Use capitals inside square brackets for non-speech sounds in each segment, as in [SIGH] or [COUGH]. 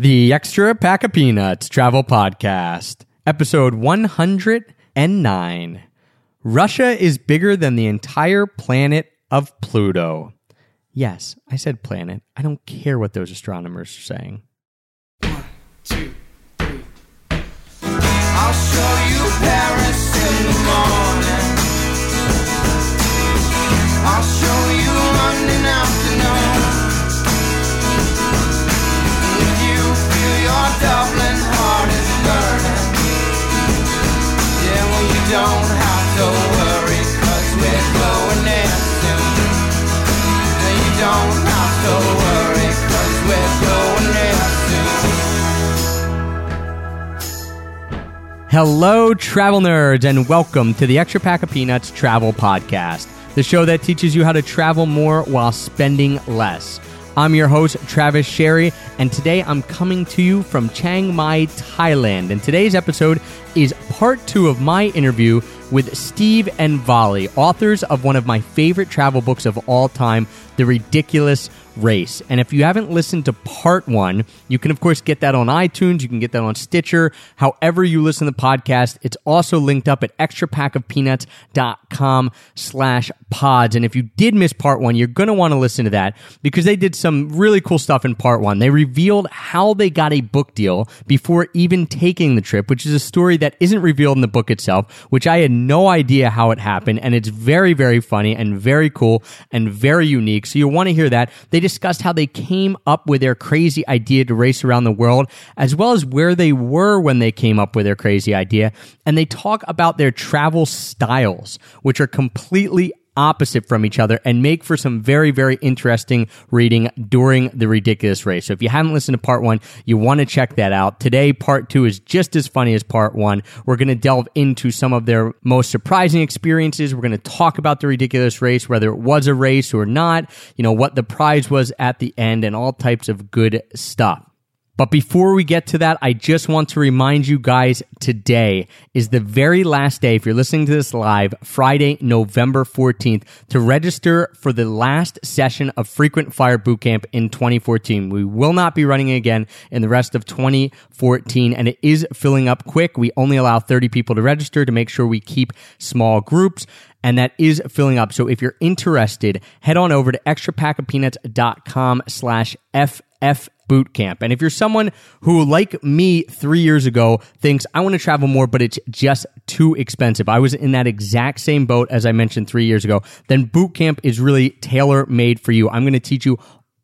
The Extra Pack of Peanuts Travel Podcast, episode 109. Russia is bigger than the entire planet of Pluto. Yes, I said planet. I don't care what those astronomers are saying. One, two, three. I'll show you Paris in the morning. I'll show you London afternoon. Dublin heart is burning, yeah, well, you don't have to worry, cause we're going soon. No, you don't have to worry, cause we're going soon. Hello, travel nerds, and welcome to the Extra Pack of Peanuts Travel Podcast, the show that teaches you how to travel more while spending less. I'm your host, Travis Sherry, and today I'm coming to you from Chiang Mai, Thailand. And today's episode is part two of my interview with Steve and Vali, authors of one of my favorite travel books of all time, The Ridiculous Race. And if you haven't listened to part one, you can, of course, get that on iTunes. You can get that on Stitcher. However you listen to the podcast, it's also linked up at extrapackofpeanuts.com slash pods. And if you did miss part one, you're going to want to listen to that because they did some really cool stuff in part one. They revealed how they got a book deal before even taking the trip, which is a story that isn't revealed in the book itself, which I had no idea how it happened. And it's very, very funny and very cool and very unique. So you'll want to hear that. They discussed how they came up with their crazy idea to race around the world, as well as where they were when they came up with their crazy idea. And they talk about their travel styles, which are completely opposite from each other and make for some very, very interesting reading during the ridiculous race. So if you haven't listened to part one, you want to check that out. Today, part two is just as funny as part one. We're going to delve into some of their most surprising experiences. We're going to talk about the ridiculous race, whether it was a race or not, you know, what the prize was at the end and all types of good stuff. But before we get to that, I just want to remind you guys today is the very last day, if you're listening to this live, Friday, November 14th, to register for the last session of Frequent Flyer Bootcamp in 2014. We will not be running again in the rest of 2014, and it is filling up quick. We only allow 30 people to register to make sure we keep small groups and that is filling up. So if you're interested, head on over to extrapackofpeanuts.com slash FF bootcamp. And if you're someone who, like me three years ago, thinks I want to travel more, but it's just too expensive, I was in that exact same boat as I mentioned three years ago, then bootcamp is really tailor made for you. I'm going to teach you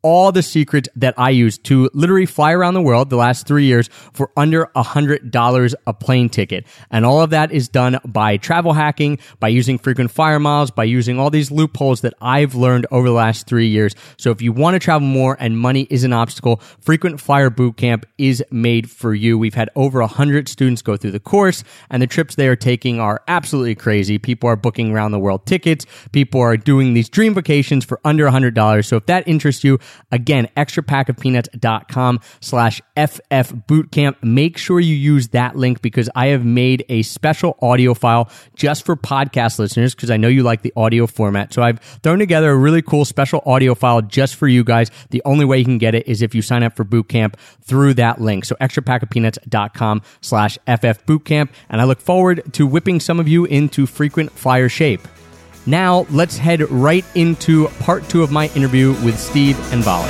all the secrets that I use to literally fly around the world the last three years for under a hundred dollars a plane ticket. And all of that is done by travel hacking, by using frequent flyer miles, by using all these loopholes that I've learned over the last three years. So if you want to travel more and money is an obstacle, frequent flyer bootcamp is made for you. We've had over a hundred students go through the course and the trips they are taking are absolutely crazy. People are booking around the world tickets. People are doing these dream vacations for under a hundred dollars. So if that interests you, Again, extrapackofpeanuts.com slash FF bootcamp. Make sure you use that link because I have made a special audio file just for podcast listeners because I know you like the audio format. So I've thrown together a really cool special audio file just for you guys. The only way you can get it is if you sign up for bootcamp through that link. So extrapackofpeanuts.com slash FF bootcamp. And I look forward to whipping some of you into frequent flyer shape. Now, let's head right into part two of my interview with Steve and Vali.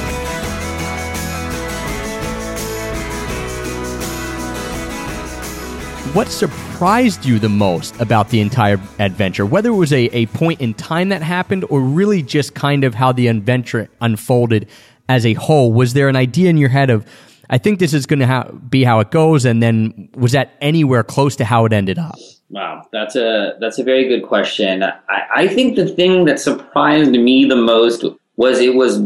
What surprised you the most about the entire adventure? Whether it was a, a point in time that happened or really just kind of how the adventure unfolded as a whole? Was there an idea in your head of, I think this is going to ha- be how it goes, and then was that anywhere close to how it ended up? Wow, that's a that's a very good question. I, I think the thing that surprised me the most was it was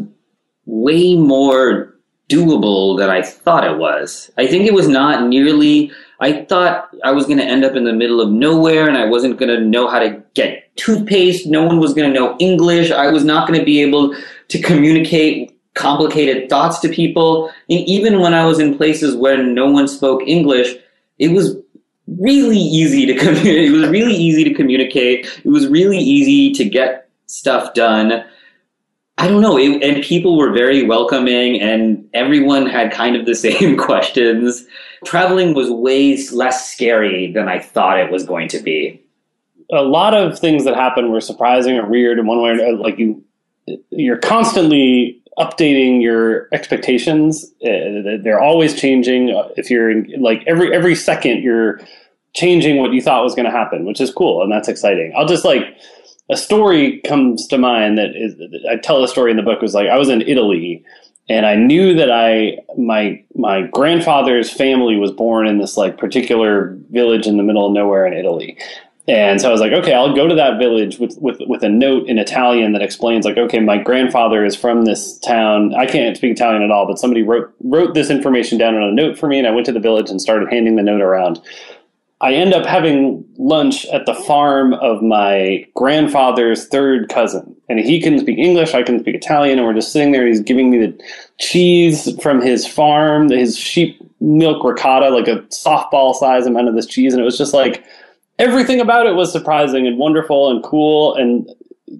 way more doable than I thought it was. I think it was not nearly. I thought I was going to end up in the middle of nowhere and I wasn't going to know how to get toothpaste. No one was going to know English. I was not going to be able to communicate complicated thoughts to people. And even when I was in places where no one spoke English, it was really easy to [LAUGHS] communicate. It was really easy to communicate. It was really easy to get stuff done. I don't know. It, and people were very welcoming, and everyone had kind of the [LAUGHS] same questions. Traveling was way less scary than I thought it was going to be. a lot of things that happen were surprising or weird in one way or another. Like you, you're constantly updating your expectations. Uh, They're always changing. If you're in, like every every second, you're changing what you thought was going to happen, which is cool and that's exciting. I'll just like a story comes to mind that is I tell the story in the book was like I was in Italy and I knew that I my my grandfather's family was born in this like particular village in the middle of nowhere in Italy. And so I was like, okay, I'll go to that village with, with, with a note in Italian that explains like, okay, my grandfather is from this town. I can't speak Italian at all, but somebody wrote wrote this information down on a note for me, and I went to the village and started handing the note around. I end up having lunch at the farm of my grandfather's third cousin. And he can speak English, I can speak Italian, and we're just sitting there. He's giving me the cheese from his farm, his sheep milk ricotta, like a softball size amount of this cheese. And it was just like everything about it was surprising and wonderful and cool. And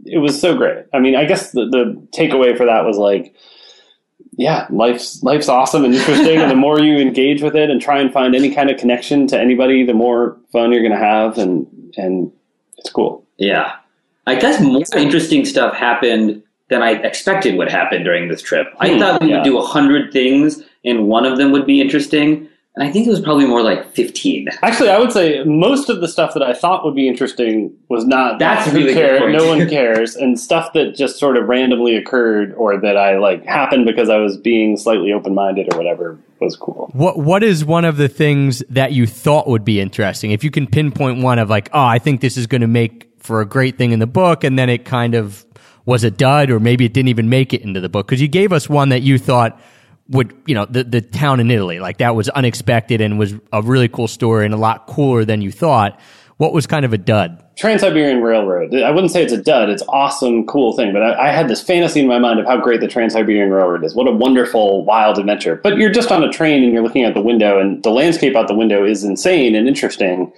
it was so great. I mean, I guess the, the takeaway for that was like, yeah, life's life's awesome and interesting, and the more you engage with it and try and find any kind of connection to anybody, the more fun you're going to have, and and it's cool. Yeah. I guess more interesting stuff happened than I expected would happen during this trip. I Hmm, thought we yeah. would do a hundred things and one of them would be interesting. And I think it was probably more like 15. Actually, I would say most of the stuff that I thought would be interesting was not. That's who really good cared. No one [LAUGHS] cares, and stuff that just sort of randomly occurred or that I like happened because I was being slightly open minded or whatever was cool. What What is one of the things that you thought would be interesting? If you can pinpoint one of like, oh, I think this is going to make for a great thing in the book, and then it kind of was a dud, or maybe it didn't even make it into the book because you gave us one that you thought would, you know, the the town in Italy, like that was unexpected and was a really cool story and a lot cooler than you thought. What was kind of a dud? Trans Siberian Railroad. I wouldn't say it's a dud. It's awesome, cool thing. But I, I had this fantasy in my mind of how great the Trans Siberian Railroad is. What a wonderful, wild adventure. But you're just on a train and you're looking out the window, and the landscape out the window is insane and interesting.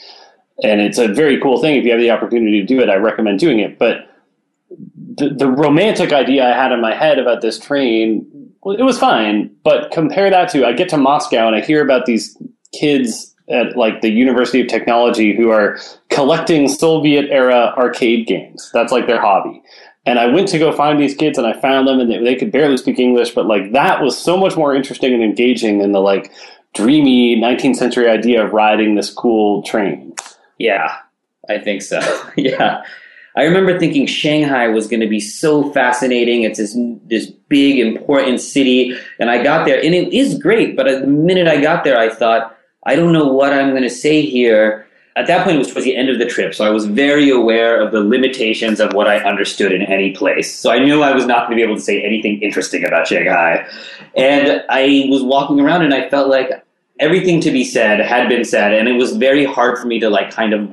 And it's a very cool thing. If you have the opportunity to do it, I recommend doing it. But the, romantic idea I had in my head about this train, it was fine. But compare that to I get to Moscow and I hear about these kids at like the University of Technology who are collecting Soviet era arcade games. That's like their hobby. And I went to go find these kids and I found them and they, they could barely speak English, but like that was so much more interesting and engaging than the like dreamy 19th century idea of riding this cool train. Yeah, I think so. [LAUGHS] yeah. I remember thinking Shanghai was going to be so fascinating. It's this this big important city, and I got there, and it is great. But the minute I got there, I thought, I don't know what I'm going to say here. At that point, it was towards the end of the trip, so I was very aware of the limitations of what I understood in any place. So I knew I was not going to be able to say anything interesting about Shanghai. And I was walking around, and I felt like everything to be said had been said, and it was very hard for me to like kind of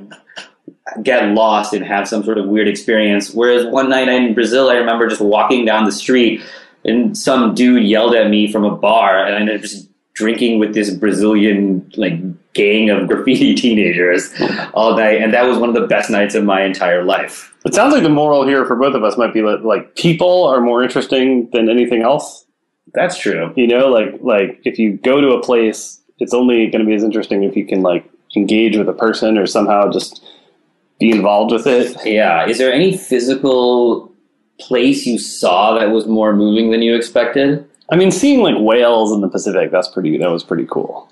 get lost and have some sort of weird experience. Whereas one night in Brazil, I remember just walking down the street and some dude yelled at me from a bar, and I ended up just drinking with this Brazilian like gang of [LAUGHS] graffiti teenagers all night, and that was one of the best nights of my entire life. It sounds like the moral here for both of us might be that like people are more interesting than anything else. That's true. You know, like like if you go to a place, it's only going to be as interesting if you can like engage with a person or somehow just be involved with it. Yeah. Is there any physical place you saw that was more moving than you expected? I mean, seeing like whales in the Pacific, that's pretty. That was pretty cool.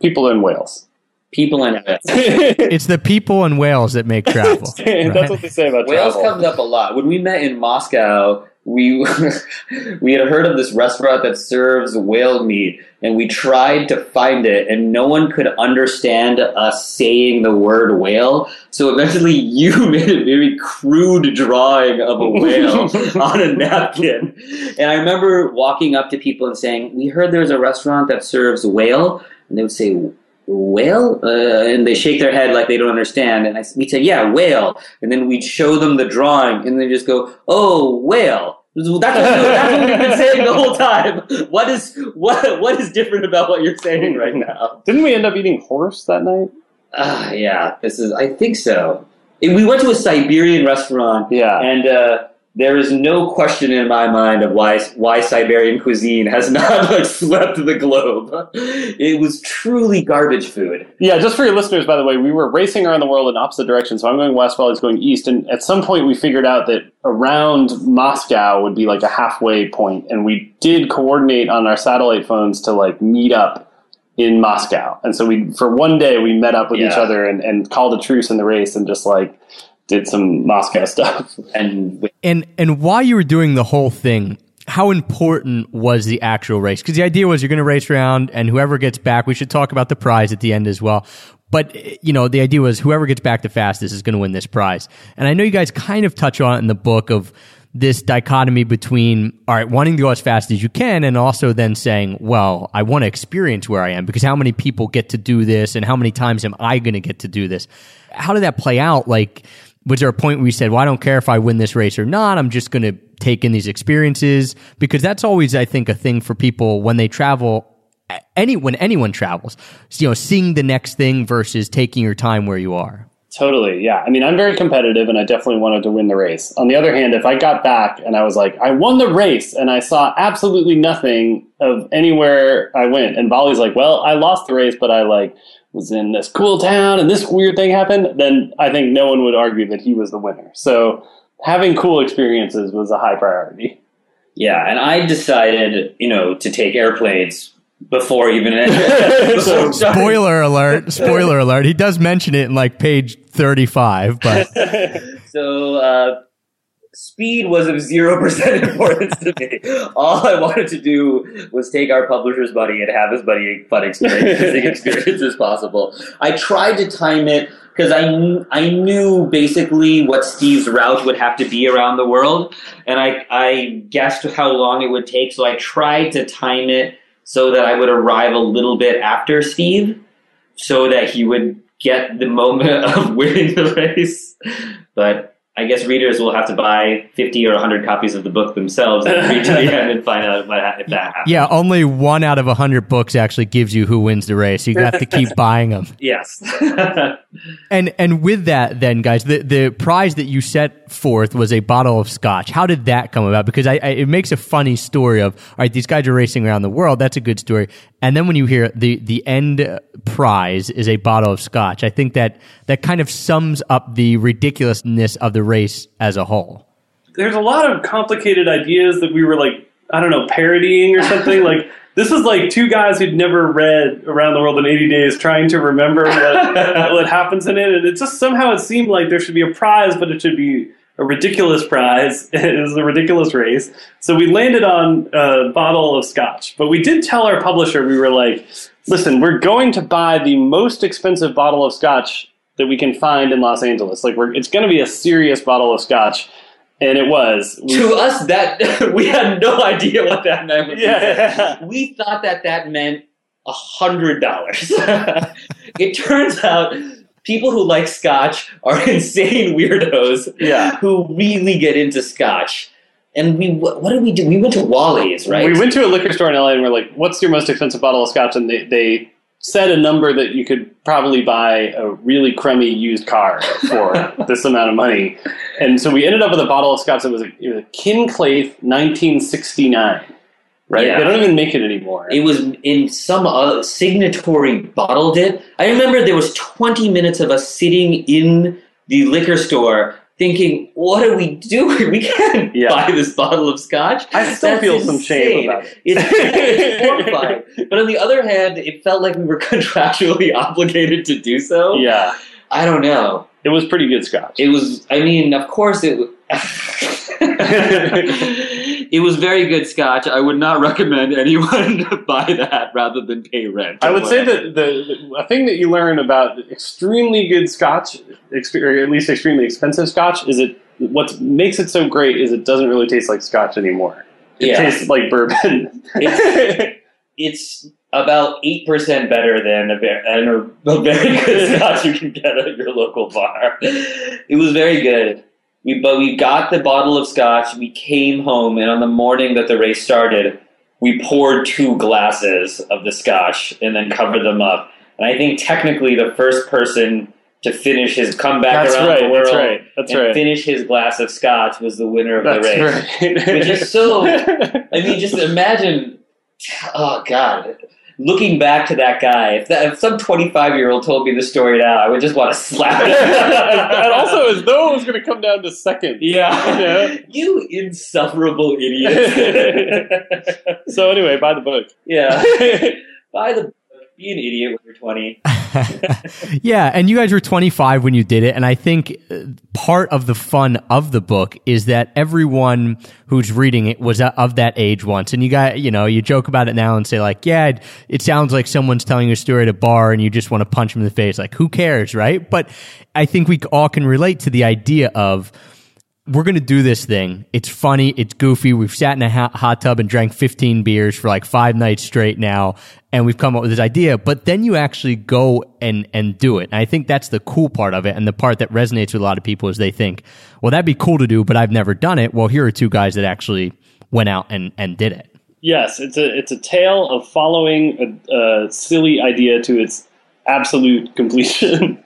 People in Wales. People in that's [LAUGHS] It's the people and whales that make travel. [LAUGHS] right? what they say about Wales travel. comes up a lot. When we met in Moscow, we [LAUGHS] we had heard of this restaurant that serves whale meat, and we tried to find it, and no one could understand us saying the word whale. So eventually, [LAUGHS] you made a very crude drawing of a whale [LAUGHS] on a napkin. And I remember walking up to people and saying, "We heard there's a restaurant that serves whale," and they would say. Whale, uh, and they shake their head like they don't understand. And I, we'd say, "Yeah, whale," and then we'd show them the drawing, and they just go, "Oh, whale." That's what, that's what we've been saying the whole time. What is what what is different about what you're saying right now? Didn't we end up eating horse that night? Ah, yeah, this is. I think so. We went to a Siberian restaurant, Yeah. and uh, there is no question in my mind of why why Siberian cuisine has [LAUGHS] not like swept the globe. It was truly garbage food. Yeah, just for your listeners, by the way, we were racing around the world in opposite directions. So I'm going west while he's going east. And at some point, we figured out that around Moscow would be like a halfway point, and we did coordinate on our satellite phones to like meet up in Moscow. And so we, for one day, we met up with each other and, and called a truce in the race and just like did some Moscow [LAUGHS] stuff. And And and while you were doing the whole thing, how important was the actual race? Because the idea was you're going to race around, and whoever gets back, we should talk about the prize at the end as well. But you know, the idea was whoever gets back the fastest is going to win this prize. And I know you guys kind of touch on it in the book of this dichotomy between all right, wanting to go as fast as you can, and also then saying, well, I want to experience where I am because how many people get to do this, and how many times am I going to get to do this? How did that play out? Like was there a point where you said, well, I don't care if I win this race or not. I'm just going to take in these experiences because that's always, I think, a thing for people when they travel. Any when anyone travels, you know, seeing the next thing versus taking your time where you are. Totally, yeah. I mean, I'm very competitive, and I definitely wanted to win the race. On the other hand, if I got back and I was like, I won the race, and I saw absolutely nothing of anywhere I went, and Vali's like, well, I lost the race, but I like was in this cool town, and this weird thing happened, then I think no one would argue that he was the winner. So having cool experiences was a high priority. yeah, and I decided, you know, to take airplanes before even [LAUGHS] So, Spoiler alert! Spoiler alert! He does mention it in like page thirty-five, but [LAUGHS] So uh, speed was of zero percent [LAUGHS] importance to me. All I wanted to do was take our publisher's buddy and have as many fun experiences, [LAUGHS] experiences as possible. I tried to time it because I kn- I knew basically what Steve's route would have to be around the world, and I I guessed how long it would take. So I tried to time it so that I would arrive a little bit after Steve, so that he would get the moment [LAUGHS] of winning the race. But I guess readers will have to buy 50 or 100 copies of the book themselves and read to the [LAUGHS] end and find out what, if that happens. yeah, only one out of a hundred books actually gives you who wins the race. You have to keep [LAUGHS] buying them. Yes. [LAUGHS] And and with that, then guys, the the prize that you set forth was a bottle of scotch. How did that come about? Because I, I it makes a funny story of all right, these guys are racing around the world. That's a good story. And then when you hear the the end prize is a bottle of scotch, I think that that kind of sums up the ridiculousness of the race as a whole. there's a lot of complicated ideas that we were like I don't know parodying or something. Like this is like two guys who'd never read Around the World in 80 Days trying to remember what, [LAUGHS] what happens in it. And it just somehow it seemed like there should be a prize but it should be a ridiculous prize. [LAUGHS] It was a ridiculous race. So we landed on a bottle of scotch. But we did tell our publisher we were like listen we're going to buy the most expensive bottle of scotch that we can find in Los Angeles like we're, it's going to be a serious bottle of scotch and it was. We- to us, that [LAUGHS] we had no idea what that meant. [LAUGHS] we Yeah, yeah. We thought that that meant a hundred dollars. [LAUGHS] it turns out people who like scotch are insane weirdos Yeah. who really get into scotch. And we, what did we do? We went to Wally's, right? We went to a liquor store in LA and we're like, "What's your most expensive bottle of scotch?" And they, they said a number that you could probably buy a really crummy used car for [LAUGHS] this amount of money. And so we ended up with a bottle of scotch that was a, it was a Kinclaith 1969. Right? Yeah. They don't even make it anymore. It was in some uh, signatory bottle dip. I remember there was 20 minutes of us sitting in the liquor store thinking, what are we doing? [LAUGHS] We can't Yeah. buy this bottle of scotch. I still That's feel some shame about it. [LAUGHS] It's, horrifying. But on the other hand, it felt like we were [LAUGHS] contractually obligated to do so. yeah. I don't know. It was pretty good scotch. It was, I mean, of course it w- It was very good scotch. I would not [LAUGHS] recommend anyone [LAUGHS] buy that rather than pay rent. I would say that the, [LAUGHS] the a thing that you learn about extremely good Scotch, or at least extremely expensive Scotch, is it what makes it so great is it doesn't really taste like Scotch anymore. It Yeah. tastes like bourbon. it's about eight percent better than a, a very good scotch you can get at your local bar. It was very good. We but we got the bottle of scotch. We came home, and on the morning that the race started, we poured two glasses of the scotch and then covered them up. And I think technically the first person to finish his comeback That's around right, the world that's right, that's and right. finish his glass of scotch was the winner of That's the race. right. Which is so. [LAUGHS] I mean, just imagine. Oh God. Looking back to that guy, if, that, if some 25 year old told me the story now, I would just want to slap him. [LAUGHS] and also, as though it was going to come down to second. yeah. Yeah. You insufferable idiot. [LAUGHS] So anyway, buy the book. yeah. [LAUGHS] Buy the book. Be an idiot when you're 20. [LAUGHS] [LAUGHS] yeah, and you guys were 25 when you did it, and I think uh, part of the fun of the book is that everyone who's reading it was uh, of that age once, and you got you know you joke about it now and say like, yeah, it, it sounds like someone's telling you a story at a bar, and you just want to punch them in the face, like who cares, right? But I think we all can relate to the idea of we're going to do this thing. It's funny. It's goofy. We've sat in a hot, tub and drank 15 beers for like five nights straight now. And we've come up with this idea, but then you actually go and, and do it. And I think that's the cool part of it. And the part that resonates with a lot of people is they think, well, that'd be cool to do, but I've never done it. Well, here are two guys that actually went out and, and did it. Yes, it's a it's a tale of following a, a silly idea to its absolute completion. [LAUGHS]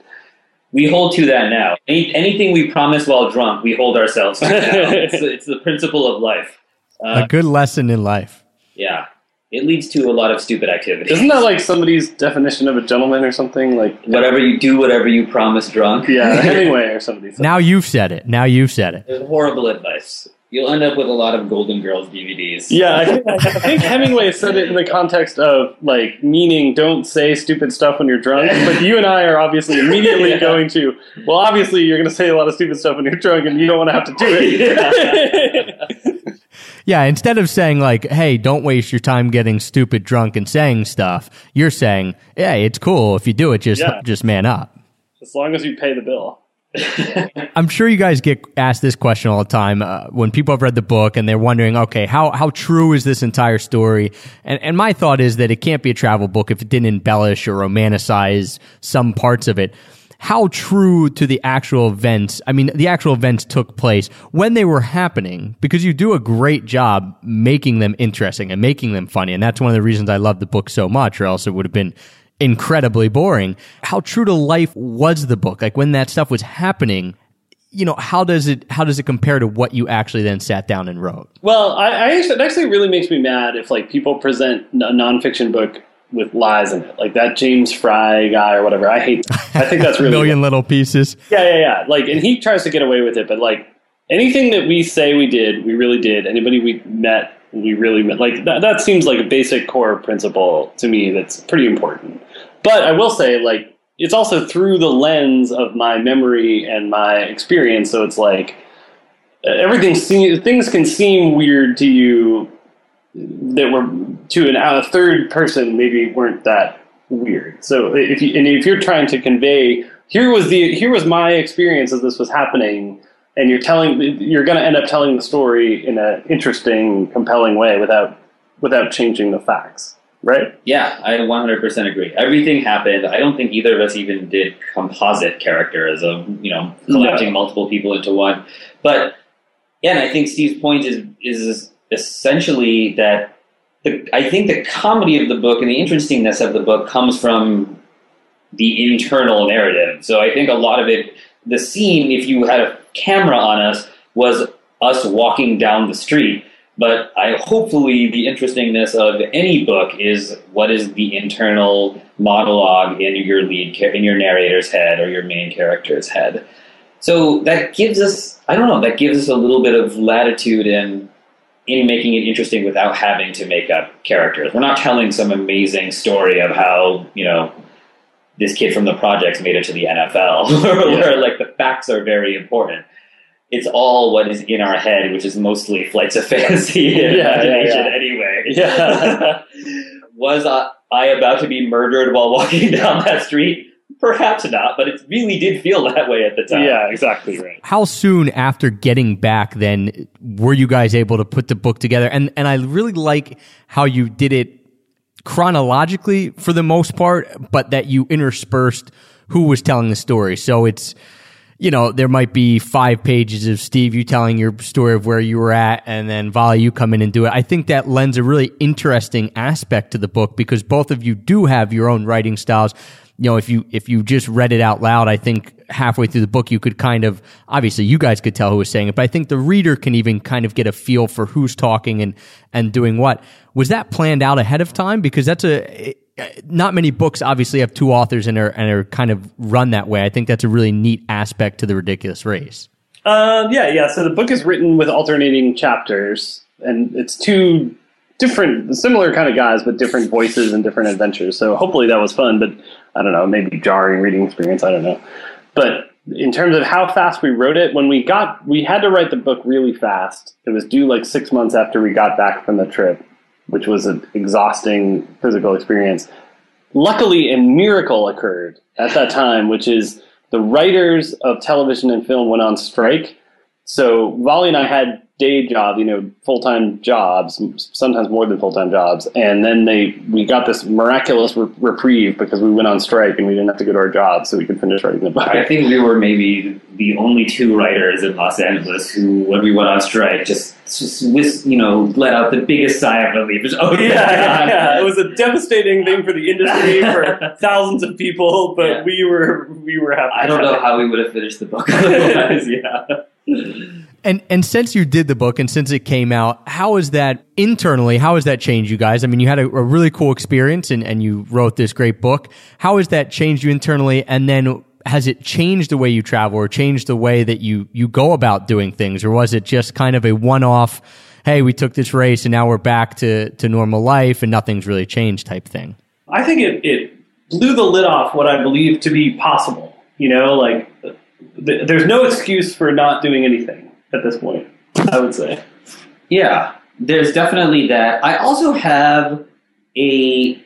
We hold to that now. Any, anything we promise while drunk, we hold ourselves to now. [LAUGHS] it's, the- it's the principle of life. Uh, a good lesson in life. yeah. It leads to a lot of stupid activity. Isn't that like somebody's definition of a gentleman or something? Like whatever you do, whatever you promise drunk. yeah, [LAUGHS] Anyway, or somebody. said. Now you've said it. Now you've said it. It's horrible advice. You'll end up with a lot of Golden Girls DVDs. Yeah, I think, I think Hemingway said it in the context of like meaning don't say stupid stuff when you're drunk. But you and I are obviously immediately [LAUGHS] Yeah. going to well, obviously you're going to say a lot of stupid stuff when you're drunk, and you don't want to have to do it. [LAUGHS] Yeah, instead of saying like, "Hey, don't waste your time getting stupid drunk and saying stuff," you're saying, "Hey, it's cool if you do it. Just Yeah. just man up." as long as you pay the bill. [LAUGHS] I'm sure you guys get asked this question all the time uh, when people have read the book and they're wondering, okay, how how true is this entire story? And and my thought is that it can't be a travel book if it didn't embellish or romanticize some parts of it. How true to the actual events? I mean, the actual events took place when they were happening because you do a great job making them interesting and making them funny, and that's one of the reasons I love the book so much. Or else it would have been incredibly boring. How true to life was the book? Like when that stuff was happening, you know, how does it how does it compare to what you actually then sat down and wrote? Well, I, I actually, it actually really makes me mad if like people present a nonfiction book with lies in it, like that James Frey guy or whatever. I hate. I think that's [LAUGHS] really million little pieces. Yeah, yeah, yeah. Like, and he tries to get away with it, but like anything that we say we did, we really did. Anybody we met, we really met. Like that, that seems like a basic core principle to me. That's pretty important. But I will say, like, it's also through the lens of my memory and my experience. So it's like everything. Things can seem weird to you that were to an, a third person maybe weren't that weird. So if you and if you're trying to convey here was the here was my experience as this was happening, and you're telling you're going to end up telling the story in an interesting, compelling way without without changing the facts, right? Yeah, I 100% agree. Everything happened. I don't think either of us even did composite characters of, you know, collecting multiple people into one. But yeah, and I think Steve's point is is essentially that the, I think the comedy of the book and the interestingness of the book comes from the internal narrative. So I think a lot of it, the scene, if you had a camera on us, was us walking down the street. But I hopefully the interestingness of any book is what is the internal monologue in your lead in your narrator's head or your main character's head. So that gives us I don't know that gives us a little bit of latitude in in making it interesting without having to make up characters. We're not telling some amazing story of how you know this kid from the projects made it to the NFL, where [LAUGHS] like the facts are very important. It's all what is in our head, which is mostly [LAUGHS] flights of fantasy and Yeah, yeah, imagination yeah. anyway. [LAUGHS] Yeah. [LAUGHS] Was I, I about to be murdered while walking down that street? Perhaps not, but it really did feel that way at the time. Yeah, exactly right. How soon after getting back then were you guys able to put the book together? And and I really like how you did it chronologically for the most part, but that you interspersed who was telling the story. So it's you know, there might be five pages of Steve, you telling your story of where you were at, and then Vali, you come in and do it. I think that lends a really interesting aspect to the book because both of you do have your own writing styles. you know, if you if you just read it out loud, I think halfway through the book you could kind of obviously you guys could tell who was saying it, but I think the reader can even kind of get a feel for who's talking and and doing what. Was that planned out ahead of time? Because that's a not many books obviously have two authors and are and are kind of run that way. I think that's a really neat aspect to the ridiculous race. Um, yeah, yeah. So the book is written with alternating chapters, and it's two different, similar kind of guys, but different voices and different adventures. So hopefully that was fun, but I don't know, maybe jarring reading experience. I don't know. But in terms of how fast we wrote it, when we got, we had to write the book really fast. It was due like six months after we got back from the trip, which was an exhausting physical experience. Luckily, a miracle occurred at that time, which is the writers of television and film went on strike. So Vali and I had day job, you know, full time jobs, sometimes more than full time jobs, and then they we got this miraculous re- reprieve because we went on strike and we didn't have to go to our jobs, so we could finish writing the book. I think we were maybe the only two writers in Los Angeles who, when we went on strike, just just you know let out the biggest sigh of relief. Just, [LAUGHS] oh yeah, yeah, yeah, it was a devastating thing for the industry [LAUGHS] for thousands of people, but Yeah. we were we were happy. I don't know how we would have finished the book [LAUGHS] otherwise. yeah. And and since you did the book and since it came out, how has that internally? How has that changed you guys? I mean, you had a, a really cool experience and and you wrote this great book. How has that changed you internally? And then has it changed the way you travel or changed the way that you you go about doing things, or was it just kind of a one off? Hey, we took this race and now we're back to to normal life and nothing's really changed type thing. I think it, it blew the lid off what I believe to be possible. You know, like th- there's no excuse for not doing anything at this point. I would say. Yeah, there's definitely that. I also have a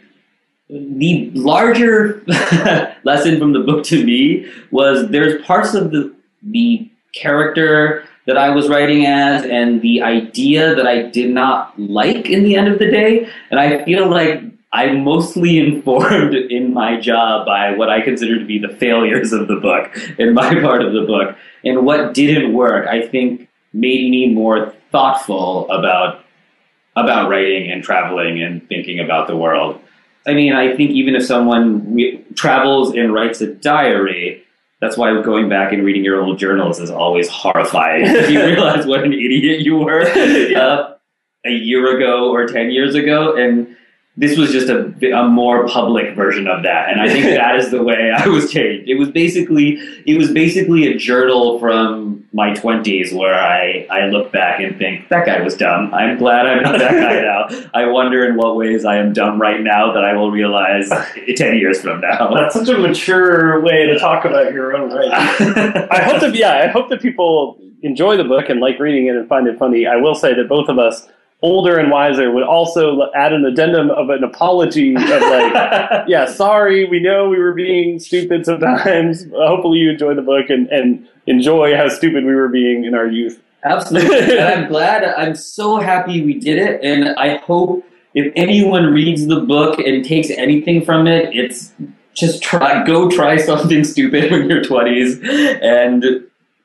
the larger [LAUGHS] lesson from the book to me was there's parts of the the character that I was writing as and the idea that I did not like in the end of the day, and I feel like I'm mostly [LAUGHS] informed in my job by what I consider to be the failures of the book in my [LAUGHS] part of the book. And what didn't work, I think, made me more thoughtful about about writing and traveling and thinking about the world. I mean, I think even if someone travels and writes a diary, that's why going back and reading your old journals is always horrifying. [LAUGHS] you [LAUGHS] realize what an idiot you were [LAUGHS] uh, a year ago or 10 years ago. And this was just a, a more public version of that. And I think [LAUGHS] that is the way I was changed. It was basically, it was basically a journal from my 20s where I, I look back and think, that guy was dumb. I'm glad I'm not that guy now. I wonder in what ways I am dumb right now that I will realize [LAUGHS] 10 years from now. That's such a mature way to talk about your own writing. [LAUGHS] I hope that yeah, I hope that people enjoy the book and like reading it and find it funny. I will say that both of us, older and wiser, would also add an addendum of an apology of like, [LAUGHS] yeah, sorry, we know we were being stupid sometimes. Uh, hopefully, you enjoy the book and and enjoy how stupid we were being in our youth. Absolutely. [LAUGHS] and I'm glad, I'm so happy we did it. And I hope if anyone reads the book and takes anything from it, it's just try, go try something stupid in your 20s and,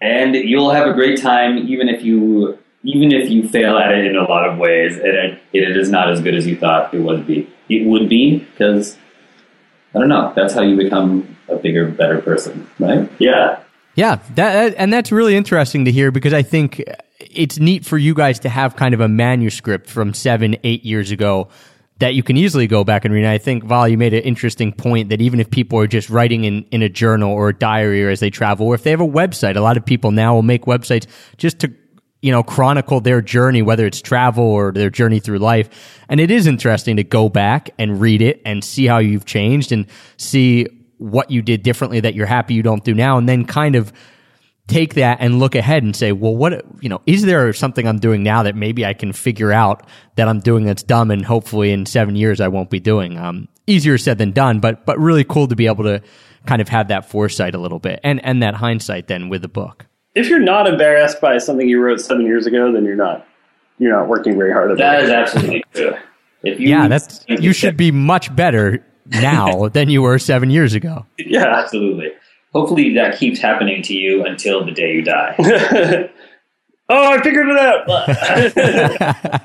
and you'll have a great time, even if you, even if you fail at it in a lot of ways and it, it is not as good as you thought it would be. It would be because, I don't know, that's how you become a bigger, better person, right? Yeah, Yeah, that, that- and that's really interesting to hear because I think it's neat for you guys to have kind of a manuscript from seven, eight years ago that you can easily go back and read. And I think Val, you made an interesting point that even if people are just writing in, in a journal or a diary or as they travel, or if they have a website, a lot of people now will make websites just to you know, chronicle their journey, whether it's travel or their journey through life. And it is interesting to go back and read it and see how you've changed and see what you did differently that you're happy you don't do now. And then kind of take that and look ahead and say, well, what, you know, is there something I'm doing now that maybe I can figure out that I'm doing that's dumb and hopefully in seven years I won't be doing? Um, easier said than done, but, but really cool to be able to kind of have that foresight a little bit and, and that hindsight then with the book. If you're not embarrassed by something you wrote seven years ago, then you're not you're not working very hard at That it. is absolutely true. If you Yeah, that's, you should be much better now [LAUGHS] than you were seven years ago. yeah. Absolutely. Hopefully that keeps happening to you until the day you die. [LAUGHS] Oh, I figured it out.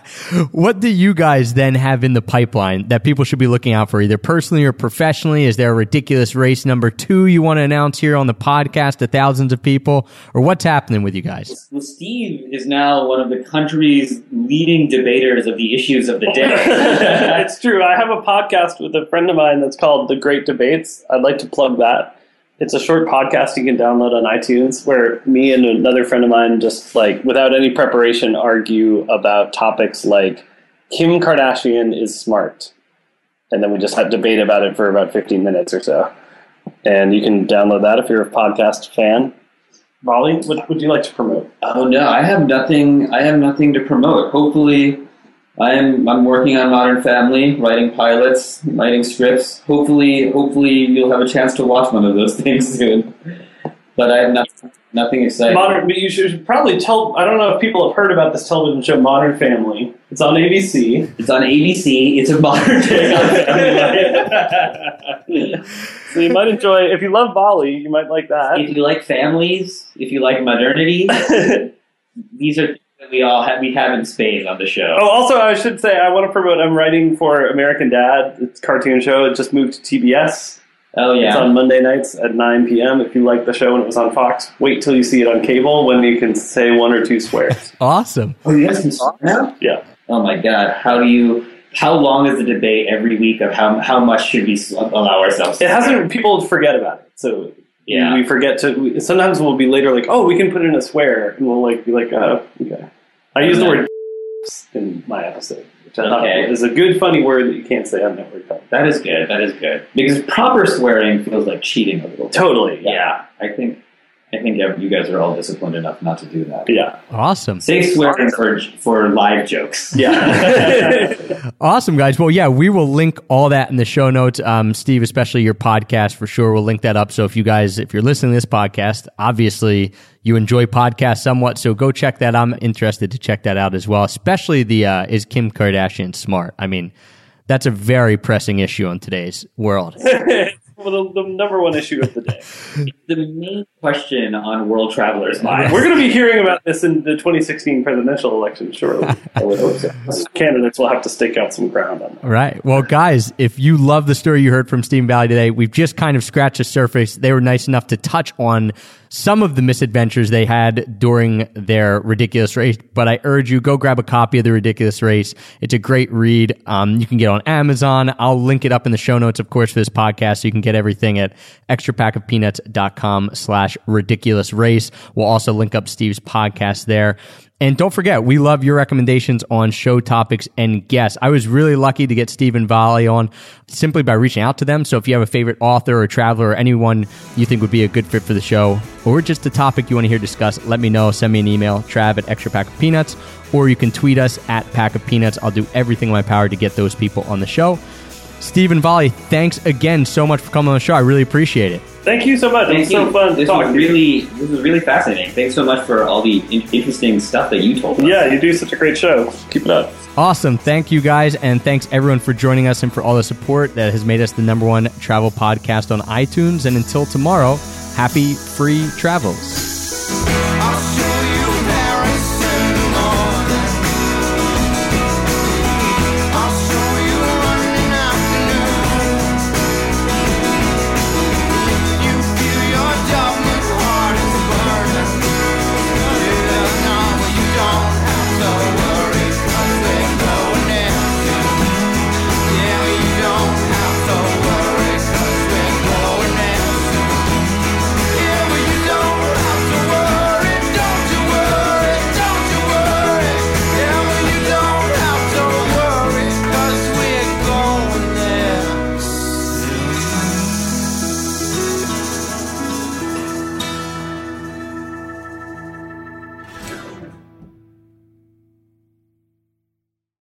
[LAUGHS] what do you guys then have in the pipeline that people should be looking out for, either personally or professionally? Is there a ridiculous race number two you want to announce here on the podcast to thousands of people, or what's happening with you guys? Well, Steve is now one of the country's leading debaters of the issues of the day. [LAUGHS] it's true. I have a podcast with a friend of mine that's called The Great Debates. I'd like to plug that. It's a short podcast you can download on iTunes where me and another friend of mine just like without any preparation argue about topics like Kim Kardashian is smart. And then we just have debate about it for about 15 minutes or so. And you can download that if you're a podcast fan. Vali, what would you like to promote? oh no, I have nothing. I have nothing to promote. Hopefully, I'm I'm working on Modern Family, writing pilots, writing scripts. Hopefully, hopefully you'll have a chance to watch one of those [LAUGHS] things soon. But I have nothing, nothing exciting. Modern, you should probably tell. I don't know if people have heard about this television show, Modern Family. It's on ABC. It's on ABC. It's a modern take [LAUGHS] on family [LAUGHS] so you might enjoy. If you love Vali, you might like that. if you like families, if you like modernity, these are we all have. We have in spades on the show. oh, also, I should say I want to promote. I'm writing for American Dad. It's a cartoon show. It just moved to TBS. Oh yeah, It's on Monday nights at 9 p.m. If you like the show when it was on Fox, wait till you see it on cable when you can say one or two swears. Awesome. Oh, you guys can? Yeah. Oh my God! How do you? How long is the debate every week of how how much should we allow ourselves? It hasn't. People forget about it, so Yeah. we forget to. We, sometimes we'll be later like, oh, we can put in a swear, and we'll like be like, oh, okay. I use the word in my episode, which I thought Okay. is a good, funny word that you can't say on network. television. That is good. That is good because proper swearing feels like cheating a little. Totally. Yeah, I think I think you guys are all disciplined enough not to do that. Yeah. Awesome. Say swearing for for live jokes. Yeah. [LAUGHS] Awesome, guys. Well, yeah, we will link all that in the show notes. Um, Steve, especially your podcast for sure. We'll link that up. So if you guys, if you're listening to this podcast, obviously you enjoy podcasts somewhat. So go check that. I'm interested to check that out as well. Especially the uh, is Kim Kardashian smart? I mean, that's a very pressing issue in today's world. [LAUGHS] well, the, the number one issue of the day. [LAUGHS] The main question on world travelers' minds. We're going to be hearing about this in the 2016 presidential election shortly. I would hope so. Candidates will have to stake out some ground on that. All right. Well, guys, if you love the story you heard from Stephen Vali today, we've just kind of scratched the surface. They were nice enough to touch on some of the misadventures they had during their ridiculous race. But I urge you, go grab a copy of the ridiculous race. It's a great read. Um, you can get on Amazon. I'll link it up in the show notes, of course, for this podcast. So you can get everything at extrapackofpeanuts.com slash ridiculous race. We'll also link up Steve's podcast there. And don't forget, we love your recommendations on show topics and guests. I was really lucky to get Stephen Vali on simply by reaching out to them. So if you have a favorite author or traveler or anyone you think would be a good fit for the show, or just a topic you want to hear discussed, let me know. Send me an email, trav at extra pack of peanuts, or you can tweet us at pack of peanuts. I'll do everything in my power to get those people on the show. Stephen Vali, thanks again so much for coming on the show. I really appreciate it. Thank you so much. It was Thank so fun to This talk was really this was really fascinating. Thanks so much for all the in- interesting stuff that you told us. Yeah, you do such a great show. Keep it up. Awesome. Thank you guys. And thanks everyone for joining us and for all the support that has made us the number one travel podcast on iTunes. And until tomorrow, happy free travels.